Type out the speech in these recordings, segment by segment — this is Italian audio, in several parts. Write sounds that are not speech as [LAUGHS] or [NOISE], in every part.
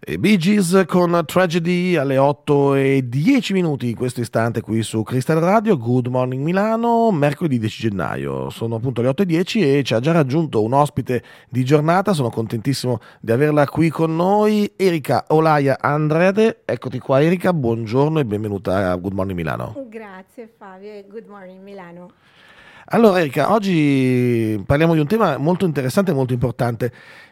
E Bee Gees con Tragedy alle 8 e 10 minuti in questo istante qui su Crystal Radio. Good morning Milano, mercoledì 10 gennaio. Sono appunto le 8 e 10 e ci ha già raggiunto un ospite di giornata. Sono contentissimo di averla qui con noi, Erika Olaia Andrade. Eccoti qua Erika, buongiorno e benvenuta a Good morning Milano. Grazie Fabio e Good morning Milano. Allora Erika, oggi parliamo di un tema molto interessante e molto importante.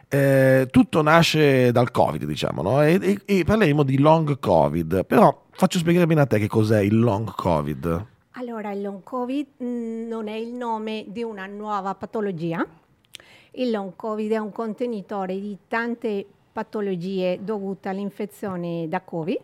Eh, tutto nasce dal Covid, diciamo, no? e, e, e, parleremo di long Covid. Però faccio spiegare bene a te che cos'è il long Covid. Allora, il long Covid mm, non è il nome di una nuova patologia. Il long Covid è un contenitore di tante patologie dovute all'infezione da Covid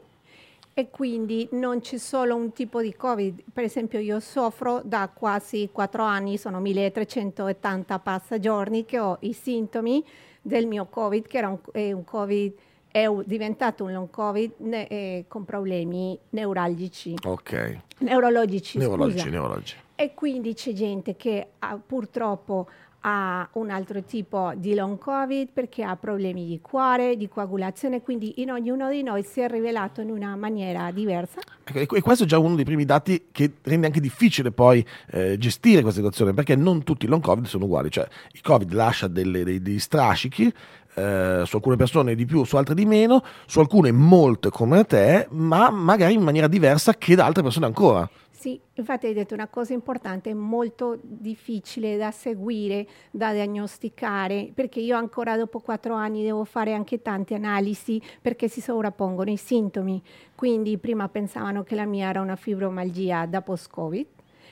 e quindi non c'è solo un tipo di Covid. Per esempio io soffro da quasi 4 anni, sono 1380 passagiorni che ho i sintomi del mio Covid, che era un, un Covid è diventato un long covid ne, eh, con problemi neuralgici. Ok. Neurologici, neurologici, neurologici. E quindi c'è gente che ha, purtroppo ha un altro tipo di long covid perché ha problemi di cuore, di coagulazione, quindi in ognuno di noi si è rivelato in una maniera diversa. Ecco, e questo è già uno dei primi dati che rende anche difficile poi eh, gestire questa situazione perché non tutti i long covid sono uguali, cioè il covid lascia delle, dei, dei strascichi eh, su alcune persone di più, su altre di meno, su alcune molte come te, ma magari in maniera diversa che da altre persone ancora. Sì, infatti hai detto una cosa importante, molto difficile da seguire, da diagnosticare, perché io ancora dopo quattro anni devo fare anche tante analisi perché si sovrappongono i sintomi. Quindi prima pensavano che la mia era una fibromalgia da post-Covid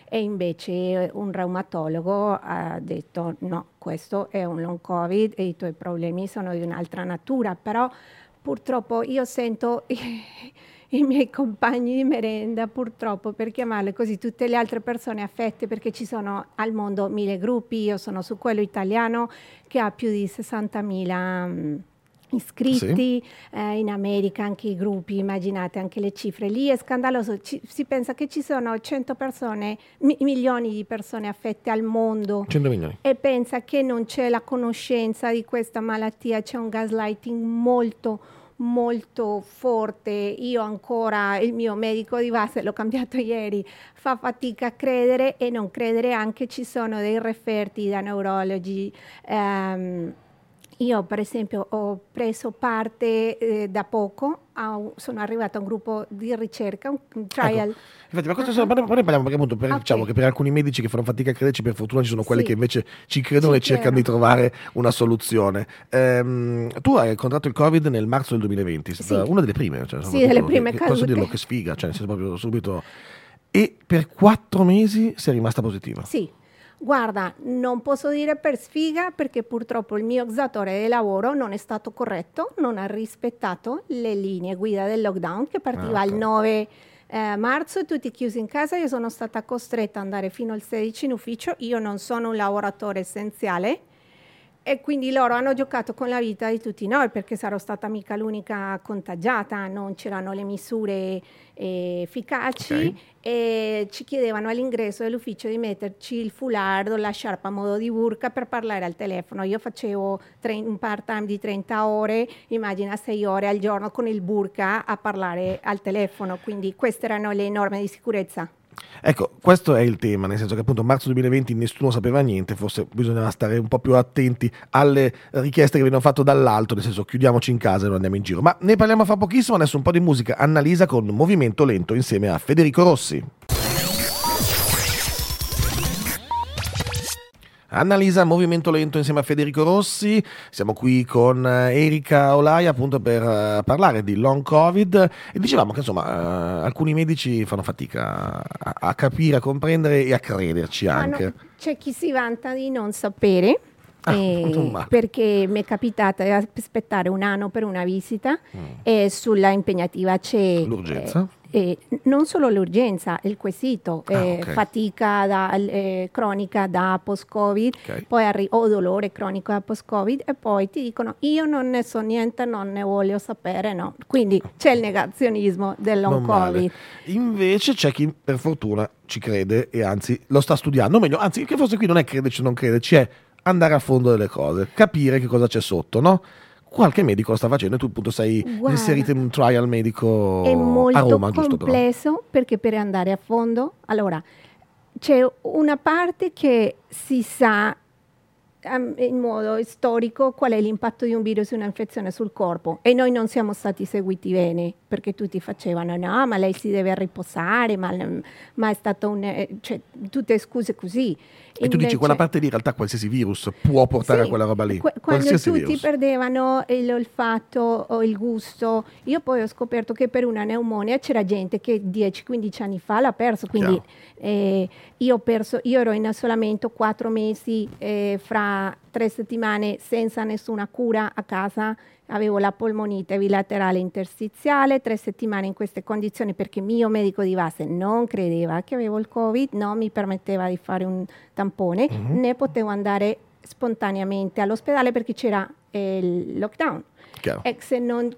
e invece un reumatologo ha detto no, questo è un long Covid e i tuoi problemi sono di un'altra natura, però purtroppo io sento [LAUGHS] i miei compagni di merenda, purtroppo, per chiamarle così, tutte le altre persone affette, perché ci sono al mondo mille gruppi, io sono su quello italiano che ha più di 60.000 mm, iscritti, sì. eh, in America anche i gruppi, immaginate anche le cifre, lì è scandaloso, ci, si pensa che ci sono 100 persone, mi, milioni di persone affette al mondo 100 milioni. e pensa che non c'è la conoscenza di questa malattia, c'è un gaslighting molto molto forte. Io ancora, il mio medico di base, l'ho cambiato ieri, fa fatica a credere e non credere anche ci sono dei referti da neurologi. Um, io per esempio ho preso parte eh, da poco, un, sono arrivata a un gruppo di ricerca, un, un trial. Ecco. Infatti, ma questo uh-huh. ne parliamo perché appunto per, okay. diciamo che per alcuni medici che fanno fatica a crederci, per fortuna ci sono quelli sì. che invece ci credono ci e cercano di trovare una soluzione. Ehm, tu hai incontrato il Covid nel marzo del 2020, sì. una delle prime. Cioè, sì, delle prime cose. Posso dirlo che sfiga, cioè nel senso proprio subito... E per quattro mesi sei rimasta positiva? Sì, Guarda, non posso dire per sfiga perché purtroppo il mio datore di lavoro non è stato corretto, non ha rispettato le linee guida del lockdown che partiva ah, okay. il 9 eh, marzo, tutti chiusi in casa, io sono stata costretta ad andare fino al 16 in ufficio, io non sono un lavoratore essenziale, e quindi loro hanno giocato con la vita di tutti noi perché sarò stata mica l'unica contagiata, non c'erano le misure eh, efficaci okay. e ci chiedevano all'ingresso dell'ufficio di metterci il foulard o la sciarpa a modo di burka per parlare al telefono. Io facevo tre, un part-time di 30 ore, immagina 6 ore al giorno con il burka a parlare al telefono, quindi queste erano le norme di sicurezza. Ecco, questo è il tema, nel senso che appunto marzo 2020 nessuno sapeva niente, forse bisognava stare un po' più attenti alle richieste che venivano fatte dall'alto, nel senso chiudiamoci in casa e non andiamo in giro. Ma ne parliamo fra pochissimo, adesso un po' di musica, Annalisa con Movimento Lento insieme a Federico Rossi. Annalisa Movimento Lento insieme a Federico Rossi. Siamo qui con eh, Erika Olaia appunto per uh, parlare di long covid e dicevamo che insomma uh, alcuni medici fanno fatica a, a, capire, a comprendere e a crederci anche. No, c'è chi si vanta di non sapere. Ah, eh, perché mi è capitata di aspettare un anno per una visita mm. e sulla impegnativa c'è l'urgenza. Eh, eh, non solo l'urgenza, il quesito, ah, eh, okay. fatica da, eh, cronica da post-Covid, okay. poi arri- o dolore cronico da post-Covid e poi ti dicono io non ne so niente, non ne voglio sapere, no. Quindi c'è il negazionismo del long Covid. Invece c'è chi per fortuna ci crede e anzi lo sta studiando, o meglio, anzi che forse qui non è crederci o non crederci, è andare a fondo delle cose, capire che cosa c'è sotto, no? qualche medico lo sta facendo e tu appunto sei Guarda, inserito in un trial medico È molto a Roma, giusto però? complesso perché per andare a fondo, allora c'è una parte che si sa um, in modo storico qual è l'impatto di un virus e un'infezione sul corpo e noi non siamo stati seguiti bene perché tutti facevano no ma lei si deve riposare ma, ma è stato un eh, cioè tutte scuse così e tu dici quella parte lì in realtà qualsiasi virus può portare sì, a quella roba lì qu- quando tutti virus. perdevano l'olfatto o il gusto io poi ho scoperto che per una pneumonia c'era gente che 10-15 anni fa l'ha perso quindi eh, io, perso, io ero in isolamento quattro mesi eh, fra tre settimane senza nessuna cura a casa, avevo la polmonite bilaterale interstiziale, tre settimane in queste condizioni perché il mio medico di base non credeva che avevo il Covid, non mi permetteva di fare un tampone, mm-hmm. né potevo andare spontaneamente all'ospedale perché c'era eh, il lockdown. Chiaro. E se non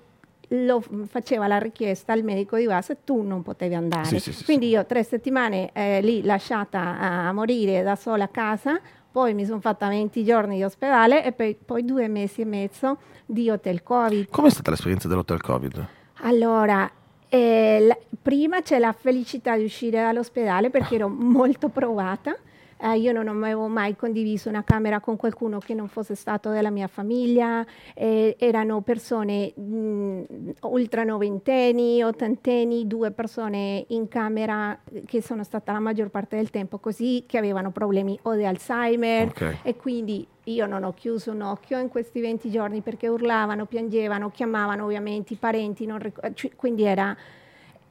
lo faceva la richiesta al medico di base, tu non potevi andare. Sì, sì, sì, Quindi io tre settimane eh, lì lasciata a, a morire da sola a casa, poi mi sono fatta 20 giorni di ospedale e poi, due mesi e mezzo di hotel Covid. Com'è stata l'esperienza dell'hotel Covid? Allora, eh, la, prima c'è la felicità di uscire dall'ospedale perché ero molto provata eh, io non avevo mai condiviso una camera con qualcuno che non fosse stato della mia famiglia, eh, erano persone mh, ultra noventenni, ottantenni, due persone in camera che sono stata la maggior parte del tempo così, che avevano problemi o di Alzheimer. Okay. e quindi io non ho chiuso un occhio in questi 20 giorni perché urlavano, piangevano, chiamavano ovviamente i parenti, ric- quindi era,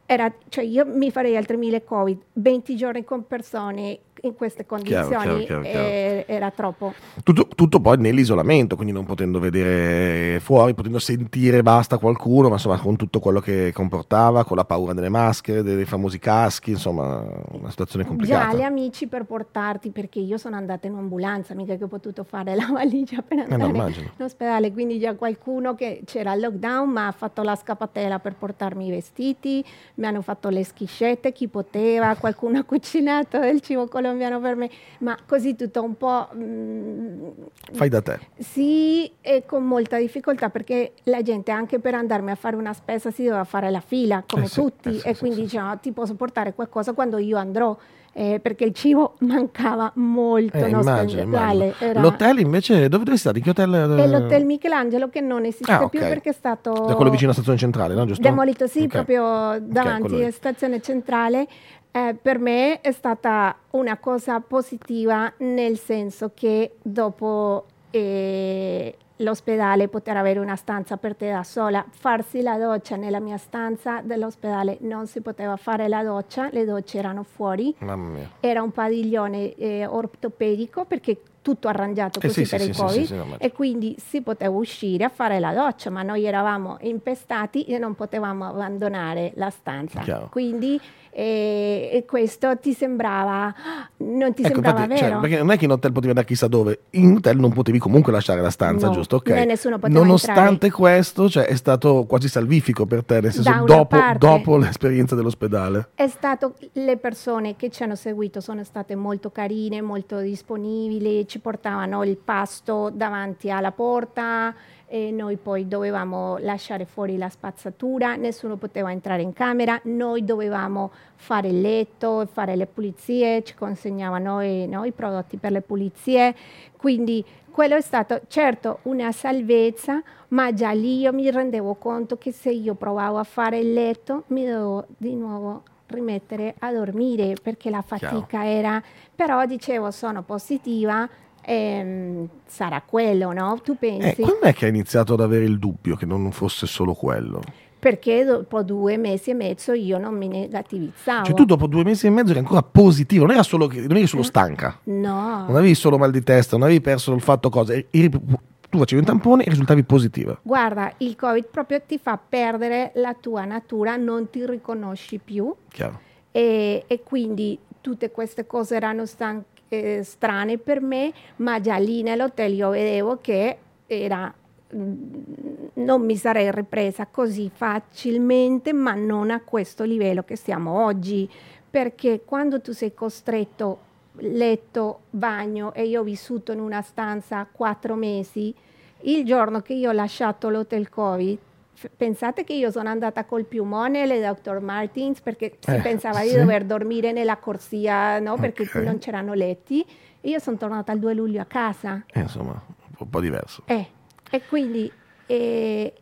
era, cioè io mi farei altri mille Covid, 20 giorni con persone in queste condizioni chiaro, chiaro, chiaro, eh, era troppo. Tutto, tutto, poi nell'isolamento, quindi non potendo vedere fuori, potendo sentire basta qualcuno, ma insomma con tutto quello che comportava, con la paura delle maschere, dei famosi caschi, insomma una situazione complicata. Già, gli amici per portarti, perché io sono andata in ambulanza, mica che ho potuto fare la [LAUGHS] valigia per andare eh no, in ospedale, quindi già qualcuno che c'era il lockdown ma ha fatto la scappatella per portarmi i vestiti, mi hanno fatto le schiscette, chi poteva, qualcuno ha cucinato del cibo colombiano colombiano per me, ma così tutto un po'... Mh, mm, Fai da te. Sì, e con molta difficoltà perché la gente anche per andarmi a fare una spesa si doveva fare la fila come eh sì, tutti eh sì, e sì, quindi diceva ti posso portare qualcosa quando io andrò. Eh, perché il cibo [LAUGHS] mancava molto. Eh, immagino, immagino. Era... L'hotel invece dove sei stato? In che hotel? È l'hotel Michelangelo che non esiste ah, okay. più perché è stato... Da quello vicino alla stazione centrale, no? Giusto? Demolito, sì, okay. proprio davanti alla okay, stazione centrale eh, per me è stata una cosa positiva nel senso che dopo eh, l'ospedale poter avere una stanza per te da sola, farsi la doccia nella mia stanza dell'ospedale non si poteva fare la doccia, le docce erano fuori, era un padiglione eh, ortopedico perché tutto arrangiato eh, così eh sì, per sì, il sì, Covid e quindi si poteva uscire a fare la doccia, ma noi eravamo impestati e non potevamo abbandonare la stanza. Chiaro. Quindi e, e, questo ti sembrava non ti ecco, sembrava infatti, cioè, vero cioè, perché non è che in hotel potevi andare chissà dove in hotel non potevi comunque lasciare la stanza no, giusto ok nessuno poteva nonostante entrare. questo cioè, è stato quasi salvifico per te nel senso dopo, dopo, l'esperienza dell'ospedale è stato le persone che ci hanno seguito sono state molto carine molto disponibili ci portavano il pasto davanti alla porta e noi poi dovevamo lasciare fuori la spazzatura, nessuno poteva entrare in camera, noi dovevamo fare il letto, fare le pulizie, ci consegnavano i, no, i prodotti per le pulizie, quindi quello è stato certo una salvezza, ma già lì io mi rendevo conto che se io provavo a fare il letto mi dovevo di nuovo rimettere a dormire perché la fatica Ciao. era, però dicevo sono positiva, ehm, sarà quello, no? Tu pensi? Eh, quando è che hai iniziato ad avere il dubbio che non fosse solo quello? Perché dopo due mesi e mezzo io non mi negativizzavo. Cioè tu dopo due mesi e mezzo eri ancora positivo, non, era solo, non eri solo stanca. No. Non avevi solo mal di testa, non avevi perso il fatto cosa. Eri, tu facevi un tampone e risultavi positiva. Guarda, il Covid proprio ti fa perdere la tua natura, non ti riconosci più. Chiaro. E, e quindi tutte queste cose erano stanche eh, strane per me, ma già lì nell'hotel io vedevo che era mm, non mi sarei ripresa così facilmente, ma non a questo livello che siamo oggi, perché quando tu sei costretto letto, bagno e io ho vissuto in una stanza quattro mesi il giorno che io ho lasciato l'hotel Covid, pensate che io sono andata col piumone alle Dr. Martins perché si Eh, pensava sì. di dover dormire nella corsia, no? Perché non c'erano letti. E io sono tornata il 2 luglio a casa. Eh, insomma, un po', un po' diverso. Eh, e quindi eh,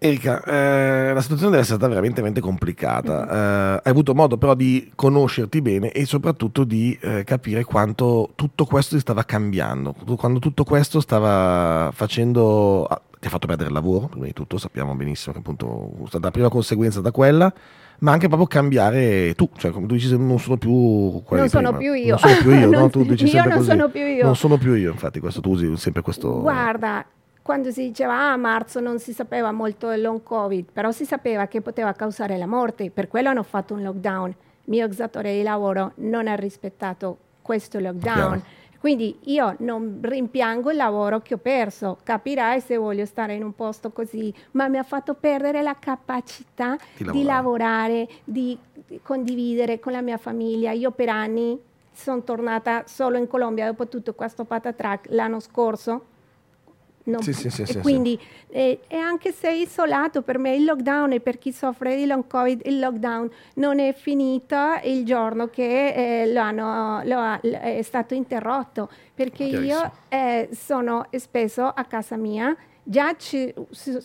Erika, eh, la situazione deve essere stata veramente, veramente complicata. Eh, hai avuto modo però di conoscerti bene e soprattutto di eh, capire quanto tutto questo ti stava cambiando, quando tutto questo stava facendo... ah, ti ha fatto perdere il lavoro, prima di tutto sappiamo benissimo che appunto è stata la prima conseguenza da quella, ma anche proprio cambiare tu, cioè come tu dici non sono più quella non sono prima. più io. Non sono più io, no? Non- Tu [LAUGHS] dici io sempre non così. sono più io. Non sono più io, infatti questo tu usi sempre questo... Guarda, quando si diceva ah, a marzo non si sapeva molto del long covid, però si sapeva che poteva causare la morte, per quello hanno fatto un lockdown. Il mio ex datore di lavoro non ha rispettato questo lockdown. Chiaro. Quindi io non rimpiango il lavoro che ho perso, capirai se voglio stare in un posto così, ma mi ha fatto perdere la capacità Di di lavorare. lavorare, di condividere con la mia famiglia. Io per anni sono tornata solo in Colombia dopo tutto questo patatrack l'anno scorso. Non- Sì, sì, sì, e sì, sì. quindi, eh, e anche se isolato, per me il lockdown e per chi soffre di long covid, il lockdown non è finito il giorno che eh, lo hanno- lo ha- è stato interrotto, perché io eh, sono spesso a casa mia, già ci,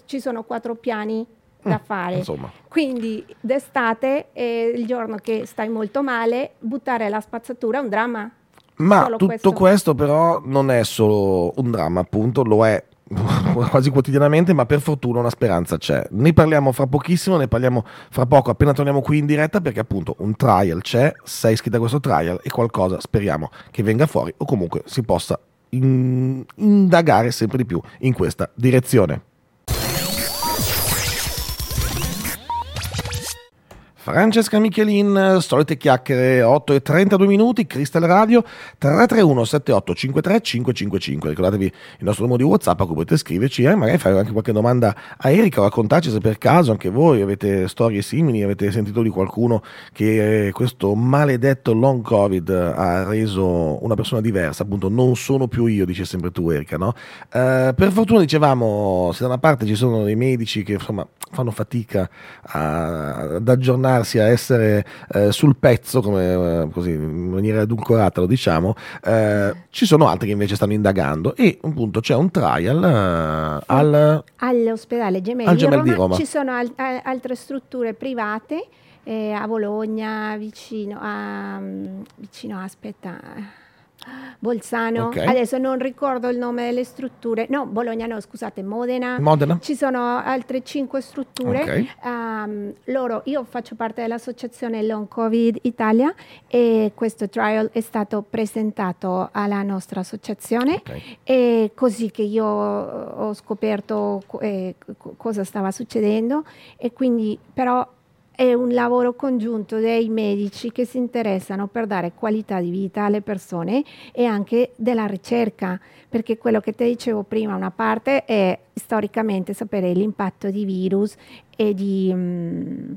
ci sono quattro piani da fare. Mm, Insomma. Quindi d'estate è il giorno che stai molto male, buttare la spazzatura è un dramma. Ma Solo tutto questo. questo. però non è solo un dramma, appunto, lo è [LAUGHS] quasi quotidianamente, ma per fortuna una speranza c'è. Ne parliamo fra pochissimo, ne parliamo fra poco, appena torniamo qui in diretta, perché appunto un trial c'è, sei iscritta a questo trial e qualcosa speriamo che venga fuori o comunque si possa in- indagare sempre di più in questa direzione. Francesca Michelin, solite chiacchiere, 8 e 32 minuti, Crystal Radio 331 7853 555. Ricordatevi il nostro numero di WhatsApp a cui potete scriverci e magari fare anche qualche domanda a Erika o raccontarci se per caso anche voi avete storie simili, avete sentito di qualcuno che eh, questo maledetto long covid ha reso una persona diversa, appunto non sono più io, dice sempre tu Erika, no? Eh, per fortuna dicevamo, se da una parte ci sono dei medici che insomma fanno fatica a- ad aggiornarsi, a essere eh, sul pezzo, come eh, così in maniera edulcorata lo diciamo, eh, ci sono altri che invece stanno indagando e appunto c'è un trial eh, al All'ospedale Gemelli, Al Gemelli di di Roma. ci sono al- a- altre strutture private eh, a Bologna, vicino a, mm, vicino, aspetta, Bolzano, Ok. adesso non ricordo il nome delle strutture, no, Bologna no, scusate, Modena. Modena. Ci sono altre cinque strutture. Ok. Ehm, loro, io faccio parte dell'associazione Long Covid Italia e questo trial è stato presentato alla nostra associazione Ok. e così che io ho scoperto co- eh, co- cosa stava succedendo e quindi però è un lavoro congiunto dei medici che si interessano per dare qualità di vita alle persone e anche della ricerca, perché quello che ti dicevo prima, una parte è storicamente sapere l'impatto di virus e di mm,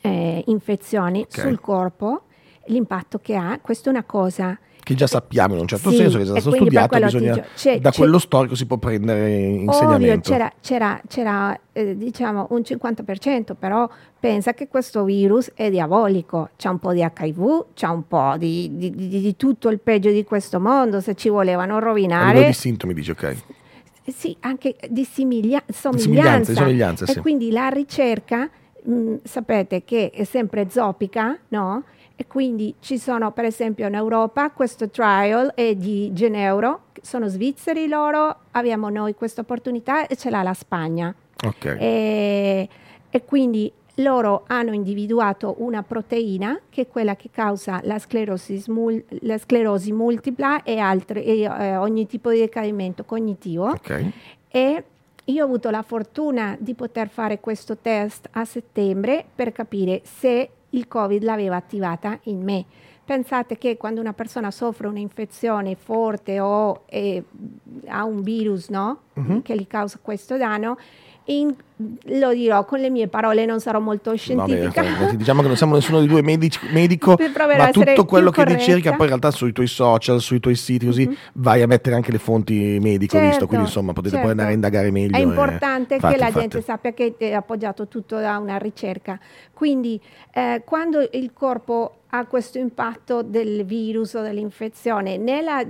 eh, infezioni Ok. sul corpo, l'impatto che ha, questa è una cosa. Che già sappiamo in un certo Sì, senso che è e stato studiato, bisogna, c'è- da c'è- quello storico si può prendere Ovvio, insegnamento. c'era, c'era, c'era eh, diciamo un 50%, però pensa che questo virus è diabolico, c'è un po' di HIV, c'è un po' di, di- di- di tutto il peggio di questo mondo, se ci volevano A rovinare. di sintomi dici ok. Sì, anche di simiglia- somiglianza. di somiglianze, e sì. quindi la ricerca, mh, sapete che è sempre zopica, no? E quindi ci sono, per esempio, in Europa questo trial è di Geneuro, sono svizzeri loro, abbiamo noi questa opportunità e ce l'ha la Spagna. Ok. E, e quindi loro hanno individuato una proteina che è quella che causa la sclerosi, mul- la sclerosi multipla e, altri- e, eh, ogni tipo di decadimento cognitivo ok. e io ho avuto la fortuna di poter fare questo test a settembre per capire se il Covid l'aveva attivata in me. Pensate che quando una persona soffre un'infezione forte o eh, ha un virus no? Mhm. che gli causa questo danno, in lo dirò con le mie parole, non sarò molto scientifica. Vabbè, diciamo che non siamo nessuno dei due medici, medico, ma tutto quello che ricerca poi in realtà sui tuoi social, sui tuoi siti, così mm-hmm. vai a mettere anche le fonti medico, certo, visto, quindi insomma potete certo. poi andare a indagare meglio. È importante fatti, che la fatti. gente sappia che è appoggiato tutto da una ricerca. Quindi eh, quando il corpo ha questo impatto del virus o dell'infezione, nella,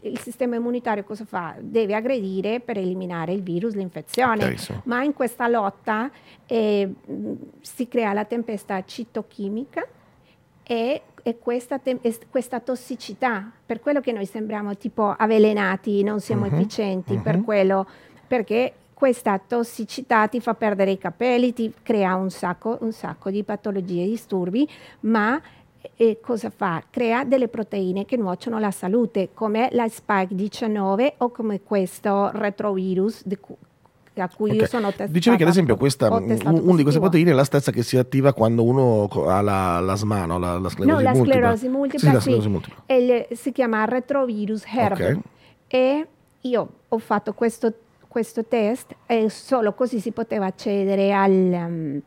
il sistema immunitario cosa fa? Deve aggredire per eliminare il virus, l'infezione, ma in questa lotta eh, si crea la tempesta citochimica e, e questa, te- questa, tossicità, per quello che noi sembriamo tipo avvelenati, non siamo uh-huh, efficienti, uh-huh. per quello, perché questa tossicità ti fa perdere i capelli, ti crea un sacco, un sacco di patologie e disturbi, ma e cosa fa? Crea delle proteine che nuociono alla salute, come la Spike 19 o come questo retrovirus a cui okay. io sono testata. Dicevi che ad esempio questa, una di queste proteine è la stessa che si attiva quando uno ha la, la SMA, no? la, la sclerosi no, la sclerosi multipla. Sì, la sclerosi multipla. Il, si chiama retrovirus HERV. Okay. E io ho fatto questo, questo, test e solo così si poteva accedere al... Um,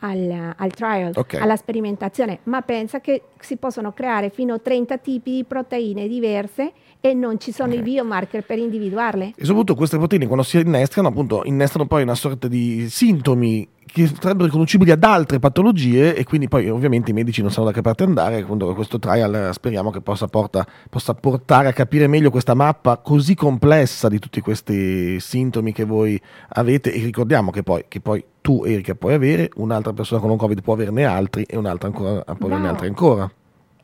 al, al trial, okay. alla sperimentazione, ma pensa che si possono creare fino a 30 tipi di proteine diverse e non ci sono okay. i biomarker per individuarle. E soprattutto queste proteine quando si innestano, appunto, innestano poi una sorta di sintomi che sarebbero riconoscibili ad altre patologie e quindi poi ovviamente i medici non sanno da che parte andare, quando questo trial speriamo che possa, porta, possa, portare a capire meglio questa mappa così complessa di tutti questi sintomi che voi avete e ricordiamo che poi, che poi tu Erika puoi avere, un'altra persona con un covid può averne altri e un'altra ancora, può averne altri ancora.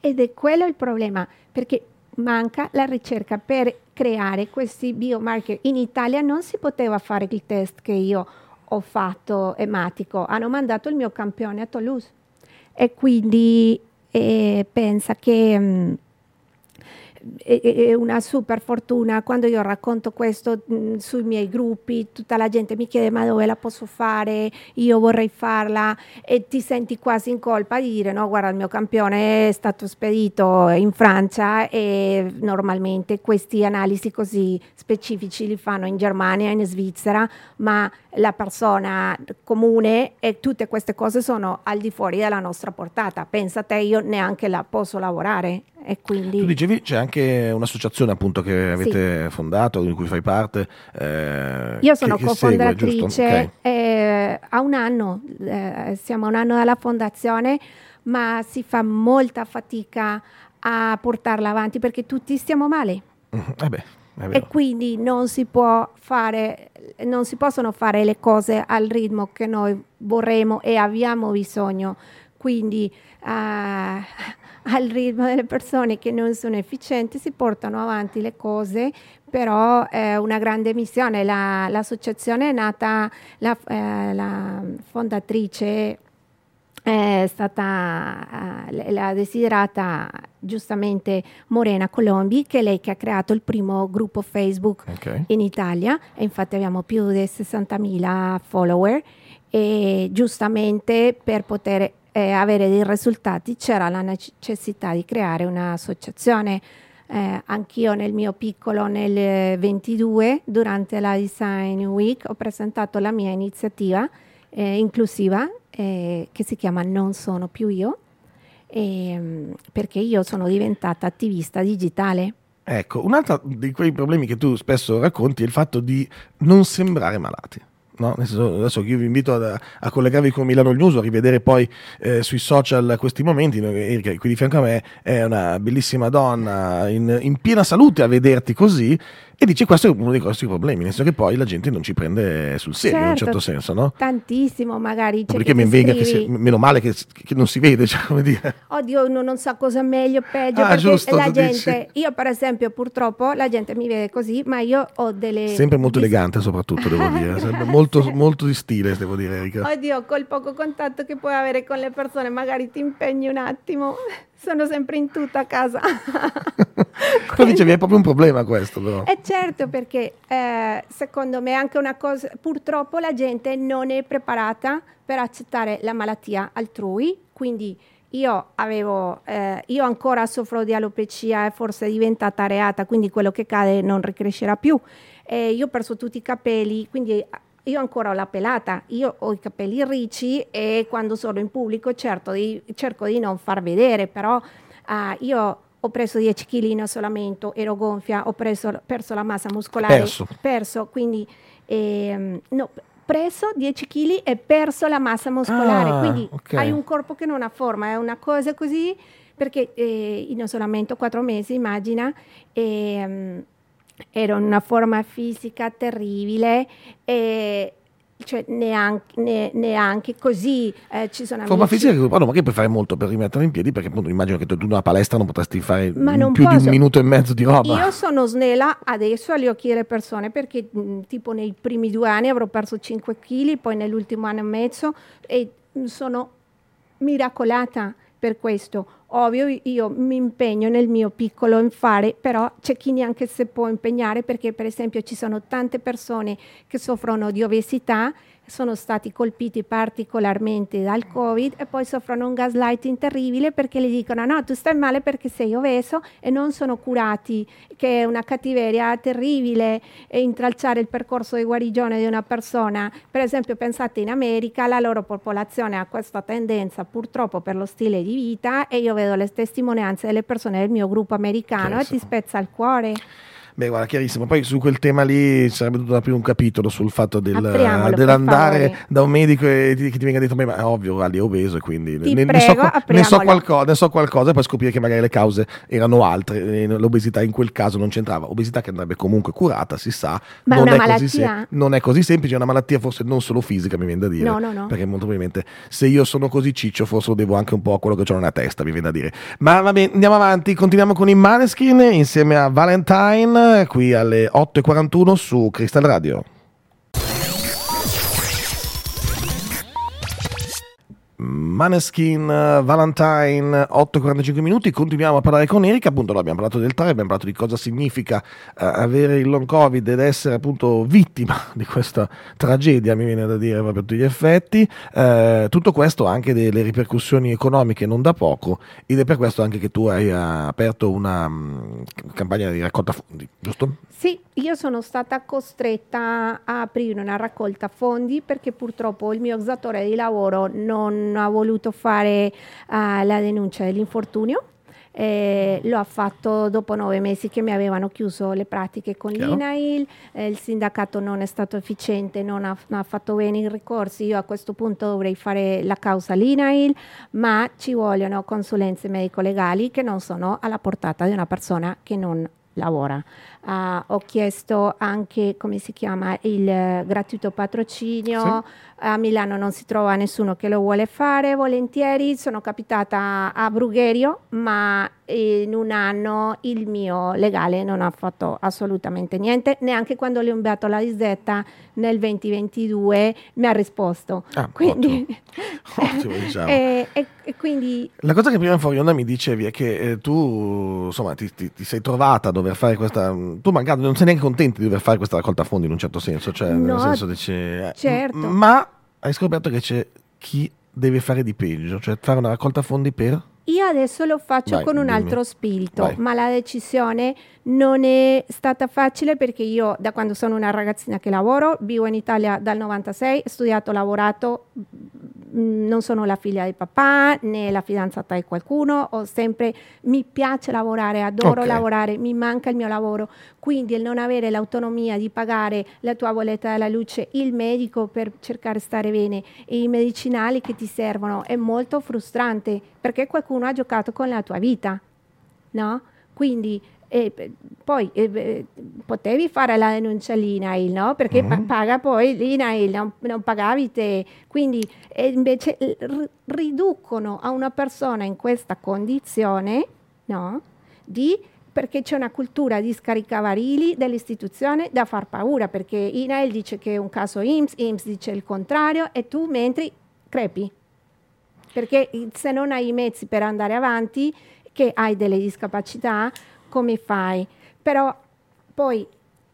Ed è quello il problema, perché manca la ricerca per creare questi biomarker. In Italia non si poteva fare il test che io ho ho fatto ematico, hanno mandato il mio campione a Toulouse e quindi eh, pensa che mh, mm, è, una super fortuna. Quando io racconto questo mh, mm, sui miei gruppi, tutta la gente mi chiede ma dove la posso fare, io vorrei farla e ti senti quasi in colpa di dire no, guarda il mio campione è stato spedito in Francia e normalmente questi analisi così specifici li fanno in Germania in Svizzera, ma la persona comune e tutte queste cose sono al di fuori della nostra portata. Pensa te, io neanche la posso lavorare quindi... Tu dicevi c'è anche un'associazione appunto che avete sì. fondato, di cui fai parte. Eh, Io sono che, cofondatrice, okay. eh, a un anno, eh, siamo a un anno dalla fondazione, ma si fa molta fatica a portarla avanti perché tutti stiamo male. Eh beh, e quindi non si, fare, non si possono fare le cose al ritmo che noi vorremmo e abbiamo bisogno. Quindi uh, [LAUGHS] al ritmo delle persone che non sono efficienti si portano avanti le cose, però è una grande missione. La, l'associazione è nata, la, eh, la fondatrice è stata uh, l'ha desiderata giustamente Morena Colombi, che è lei che ha creato il primo gruppo Facebook okay. in Italia e infatti abbiamo più di 60.000 follower e giustamente per poter eh, avere dei risultati c'era la necessità di creare un'associazione. Eh, anch'io nel mio piccolo nel 22 durante la Design Week ho presentato la mia iniziativa eh, inclusiva eh, che si chiama Non sono più io ehm, perché io sono diventata attivista digitale. Ecco, un altro di quei problemi che tu spesso racconti è il fatto di non sembrare malati. No? Adesso io vi invito a, a, collegarvi con Milano News, a rivedere poi eh, sui social questi momenti. Erika, qui di fianco a me è una bellissima donna in, in piena salute a vederti così e dice questo è uno dei grossi problemi, nel senso che poi la gente non ci prende sul serio certo, in un certo, certo senso, no? Tantissimo magari. Perché mi venga che si, meno male che, che, non si vede, [LAUGHS] cioè, come dire. Oddio, non, non so cosa meglio, peggio, ah, perché giusto, la gente, dici. io per esempio purtroppo la gente mi vede così, ma io ho delle... Sempre molto dis- elegante soprattutto, devo dire, sempre molto, [LAUGHS] molto di stile, devo dire Erika. Oddio, col poco contatto che puoi avere con le persone, magari ti impegni un attimo sono sempre in tutta a casa. [LAUGHS] tu dicevi è proprio un problema questo però. E certo perché eh, secondo me è anche una cosa, purtroppo la gente non è preparata per accettare la malattia altrui, quindi io avevo, eh, io ancora soffro di alopecia e forse è diventata areata, quindi quello che cade non ricrescerà più. Eh, io ho perso tutti i capelli, quindi io ancora ho la pelata, io ho i capelli ricci e quando sono in pubblico certo di, cerco di non far vedere, però uh, io ho preso 10 kg in isolamento, ero gonfia, ho preso, perso la massa muscolare, perso, perso quindi ehm, no, preso 10 kg e perso la massa muscolare, ah, quindi okay. hai un corpo che non ha forma, è una cosa così perché eh, in isolamento 4 mesi, immagina, ehm, ero in una forma fisica terribile e cioè neanche, ne, neanche così eh, ci sono forma amici... fisica oh, no, ma che puoi fare molto per rimettere in piedi? Perché appunto immagino che tu in una palestra non potresti fare Ma più non di posso. un minuto e mezzo di roba. Io sono snella adesso agli occhi delle persone perché mh, tipo nei primi due anni avrò perso 5 kg, poi nell'ultimo anno e mezzo e mh, sono miracolata per questo. Ovvio io mi impegno nel mio piccolo in fare, però c'è chi neanche si può impegnare perché per esempio ci sono tante persone che soffrono di obesità sono stati colpiti particolarmente dal Covid e poi soffrono un gaslighting terribile perché gli dicono no, tu stai male perché sei obeso e non sono curati, che è una cattiveria terribile e intralciare il percorso di guarigione di una persona. Per esempio pensate in America, la loro popolazione ha questa tendenza purtroppo per lo stile di vita e io vedo le testimonianze delle persone del mio gruppo americano Certo. e ti spezza il cuore. Beh, guarda, chiarissimo. Poi su quel tema lì sarebbe dovuto aprire un capitolo sul fatto del, dell'andare da un medico e ti- che ti venga detto: "Beh, ma è ovvio, Ali è obeso, e quindi Ti ne, ne prego, so, qua- ne, so qualcosa, ne so qualcosa, e poi scoprire che magari le cause erano altre. e L'obesità in quel caso non c'entrava. Obesità che andrebbe comunque curata, si sa. Ma non, una è così malattia? non è così semplice, è una malattia forse non solo fisica, mi viene da dire. No, no, no. Perché molto probabilmente se io sono così ciccio, forse lo devo anche un po' a quello che ho nella testa, mi viene da dire. Ma va bene, andiamo avanti, continuiamo con i Maneskin insieme a Valentine qui alle 8.41 su Crystal Radio. Maneskin, Valentine, 8.45 minuti, continuiamo a parlare con Erika, appunto abbiamo parlato del TAR, abbiamo parlato di cosa significa eh, avere il long covid ed essere appunto vittima di questa tragedia, mi viene da dire proprio a tutti gli effetti, Eh, tutto questo anche delle ripercussioni economiche non da poco ed è per questo anche che tu hai aperto una mm, campagna di raccolta fondi, giusto? Sì, io sono stata costretta a aprire una raccolta fondi perché purtroppo il mio datore di lavoro non ha voluto fare eh, la denuncia dell'infortunio. Eh, lo ha fatto dopo nove mesi che mi avevano chiuso le pratiche con Chiaro. l'INAIL, eh, il sindacato non è stato efficiente, non ha, non ha fatto bene i ricorsi, io a questo punto dovrei fare la causa all'INAIL, ma ci vogliono consulenze medico-legali che non sono alla portata di una persona che non lavora. Ah, ho chiesto anche, come si chiama, il eh, gratuito patrocinio. A Milano non si trova nessuno che lo vuole fare, volentieri. Sono capitata a Brugherio, ma in un anno il mio legale non ha fatto assolutamente niente, neanche quando le ho inviato la disdetta nel 2022 mi ha risposto. Ah, quindi, [LAUGHS] Ottimo, diciamo. e, e- e quindi La cosa che prima fuori onda mi dicevi è che eh, tu insomma ti, ti- ti sei trovata a dover fare questa. Tu magari non sei neanche contenta di dover fare questa raccolta fondi in un certo senso, cioè nel No, senso dici, eh, certo. m- Ma hai scoperto che c'è chi deve fare di peggio, cioè fare una raccolta fondi per. Io adesso lo faccio Vai, con un dimmi. altro spirito, Vai. ma la decisione non è stata facile perché io da quando sono una ragazzina che lavoro, vivo in Italia dal 96, ho studiato, lavorato, non sono la figlia di papà né la fidanzata di qualcuno, ho sempre, mi piace lavorare, adoro Ok. lavorare, mi manca il mio lavoro, quindi il non avere l'autonomia di pagare la tua bolletta della luce, il medico per cercare di stare bene e i medicinali che ti servono è molto frustrante perché qualcuno ha giocato con la tua vita, no? Quindi eh, p- poi eh, potevi fare la denuncia all'INAIL, no? Perché pa- Mhm. paga poi l'INAIL, non, non pagavi te. Quindi eh, invece eh, ri- riducono a una persona in questa condizione, no? Di perché c'è una cultura di scaricavarili dell'istituzione da far paura, perché INAIL dice che è un caso IMSS, IMSS dice il contrario e tu mentre crepi. Perché se non hai i mezzi per andare avanti, che hai delle discapacità, come fai? Però poi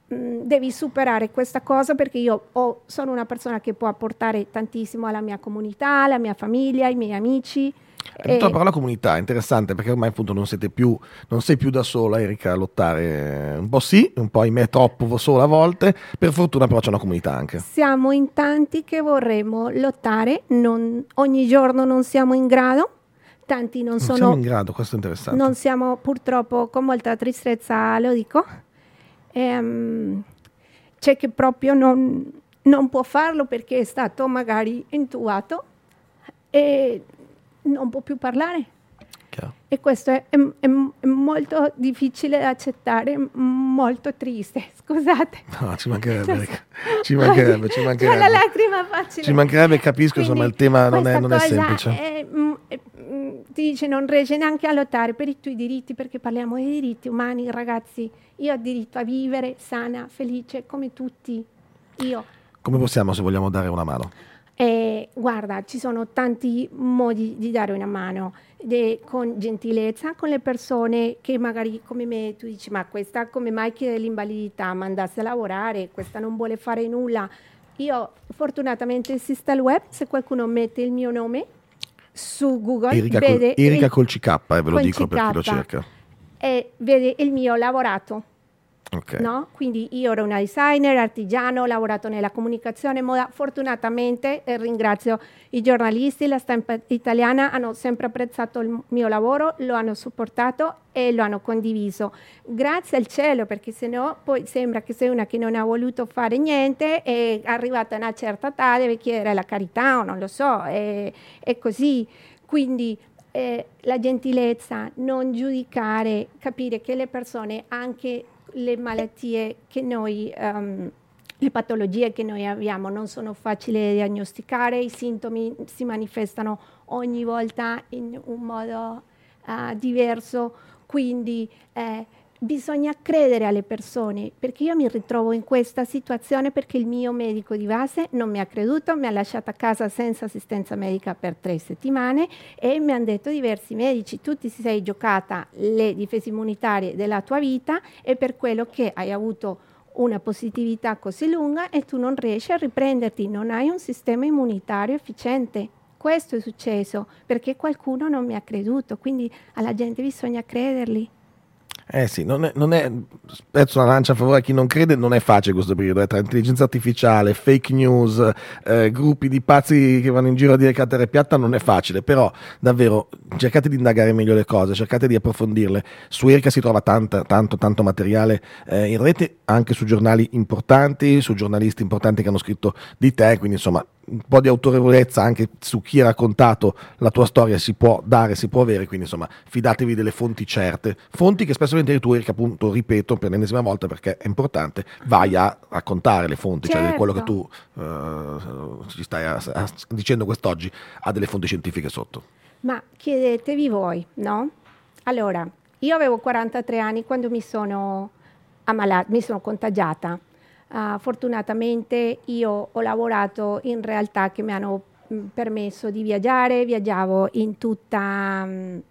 mh, devi superare questa cosa perché io ho- sono una persona che può apportare tantissimo alla mia comunità, alla mia famiglia, ai miei amici. Tutta la parola comunità, interessante perché ormai appunto non siete più, non sei più da sola Erika a lottare, un po' sì, un po' ahimè troppo solo a volte, per fortuna però c'è una comunità anche. Siamo in tanti che vorremmo lottare, non, ogni giorno non siamo in grado, tanti non, non sono siamo in grado, questo è interessante. Non siamo purtroppo, con molta tristezza lo dico, ehm, c'è che proprio non, non può farlo perché è stato magari intubato e non può più parlare. E questo è, è, è, molto difficile da accettare, molto triste, [LAUGHS] scusate. No, ci mancherebbe, ci mancherebbe, ci mancherebbe. la lacrima facile. Ci mancherebbe, capisco, Quindi, insomma, il tema non è, non è semplice. È, mm, ti dice non riesce neanche a lottare per i tuoi diritti, perché parliamo di diritti umani, ragazzi. Io ho diritto a vivere sana, felice, come tutti. Io. Come possiamo, se vogliamo, dare una mano? Eh, guarda, ci sono tanti modi di dare una mano, de, con gentilezza, con le persone che magari come me tu dici ma questa come mai chiede l'invalidità, ma andasse a lavorare, questa non vuole fare nulla. Io fortunatamente esiste il web, se qualcuno mette il mio nome su Google, Erika, vede col, Erika il, col CK, eh, ve lo dico CK, per chi lo cerca. E vede il mio lavorato Okay. No? Quindi io ero una designer, artigiano, ho lavorato nella comunicazione moda. Fortunatamente eh, ringrazio i giornalisti, la stampa italiana hanno sempre apprezzato il mio lavoro, lo hanno supportato e lo hanno condiviso. Grazie al cielo, perché se no poi sembra che sei una che non ha voluto fare niente e arrivata a una certa età deve chiedere la carità o non lo so, è, è così. Quindi eh, la gentilezza, non giudicare, capire che le persone anche le malattie che noi, um, le patologie che noi abbiamo. Non sono facili da diagnosticare, i sintomi si manifestano ogni volta in un modo uh, diverso, quindi eh, bisogna credere alle persone, perché io mi ritrovo in questa situazione perché il mio medico di base non mi ha creduto, mi ha lasciato a casa senza assistenza medica per tre settimane e mi hanno detto diversi medici, tu ti sei giocata le difese immunitarie della tua vita e per quello che hai avuto una positività così lunga e tu non riesci a riprenderti, non hai un sistema immunitario efficiente. Questo è successo perché qualcuno non mi ha creduto, quindi alla gente bisogna crederli. Eh sì, non è, non è, spezzo una lancia a favore a chi non crede, non è facile questo periodo, eh, tra intelligenza artificiale, fake news, eh, gruppi di pazzi che vanno in giro a dire che la terra è piatta, non è facile, però davvero cercate di indagare meglio le cose, cercate di approfondirle. Su Erika si trova tanta, tanto, tanto materiale eh, in rete, anche su giornali importanti, su giornalisti importanti che hanno scritto di te, quindi insomma un po' di autorevolezza anche su chi ha raccontato la tua storia si può dare, si può avere, quindi insomma fidatevi delle fonti certe, fonti che spesso volentieri tu Erika appunto ripeto per l'ennesima volta perché è importante, vai a raccontare le fonti, certo. cioè quello che tu uh, ci stai a, a, dicendo quest'oggi ha delle fonti scientifiche sotto. Ma chiedetevi voi, no? Allora, io avevo 43 anni quando mi sono ammalata, mi sono contagiata Uh, fortunatamente io ho lavorato in realtà che mi hanno mm, permesso di viaggiare, viaggiavo in tutta um,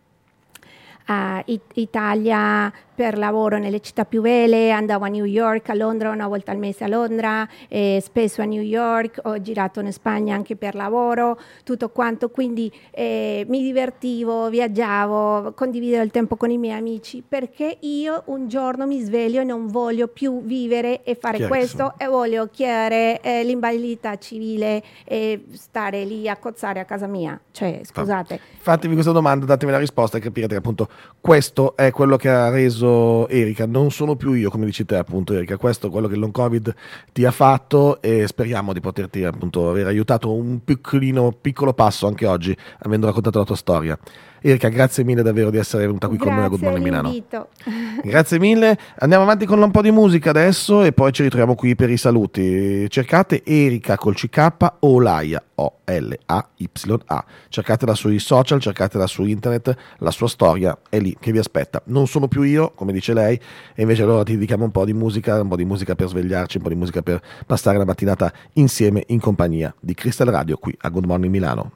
uh, Italia per lavoro nelle città più vele, andavo a New York, a Londra una volta al mese a Londra, eh, spesso a New York, ho girato in Spagna anche per lavoro, tutto quanto, quindi eh, mi divertivo, viaggiavo, condividevo il tempo con i miei amici, perché io un giorno mi sveglio e non voglio più vivere e fare questo e voglio chiedere eh, l'invalidità civile e stare lì a cozzare a casa mia. Cioè, scusate. Fatevi questa domanda, datemi la risposta e capirete che appunto questo è quello che ha reso Erika, non sono più io, come dici te appunto Erika, questo è quello che il long covid ti ha fatto e speriamo di poterti appunto aver aiutato un piccolino, piccolo passo anche oggi, avendo raccontato la tua storia. Erika, grazie mille davvero di essere venuta qui grazie con noi a Good Morning Milano. [LAUGHS] Grazie mille. Andiamo avanti con un po' di musica adesso e poi ci ritroviamo qui per i saluti. Cercate Erika col CK o Laia O L A Y A. Cercatela sui social, cercatela su internet, la sua storia è lì che vi aspetta. Non sono più io, come dice lei, e invece allora ti dedichiamo un po' di musica, un po' di musica per svegliarci, un po' di musica per passare la mattinata insieme in compagnia di Crystal Radio qui a Good Morning Milano.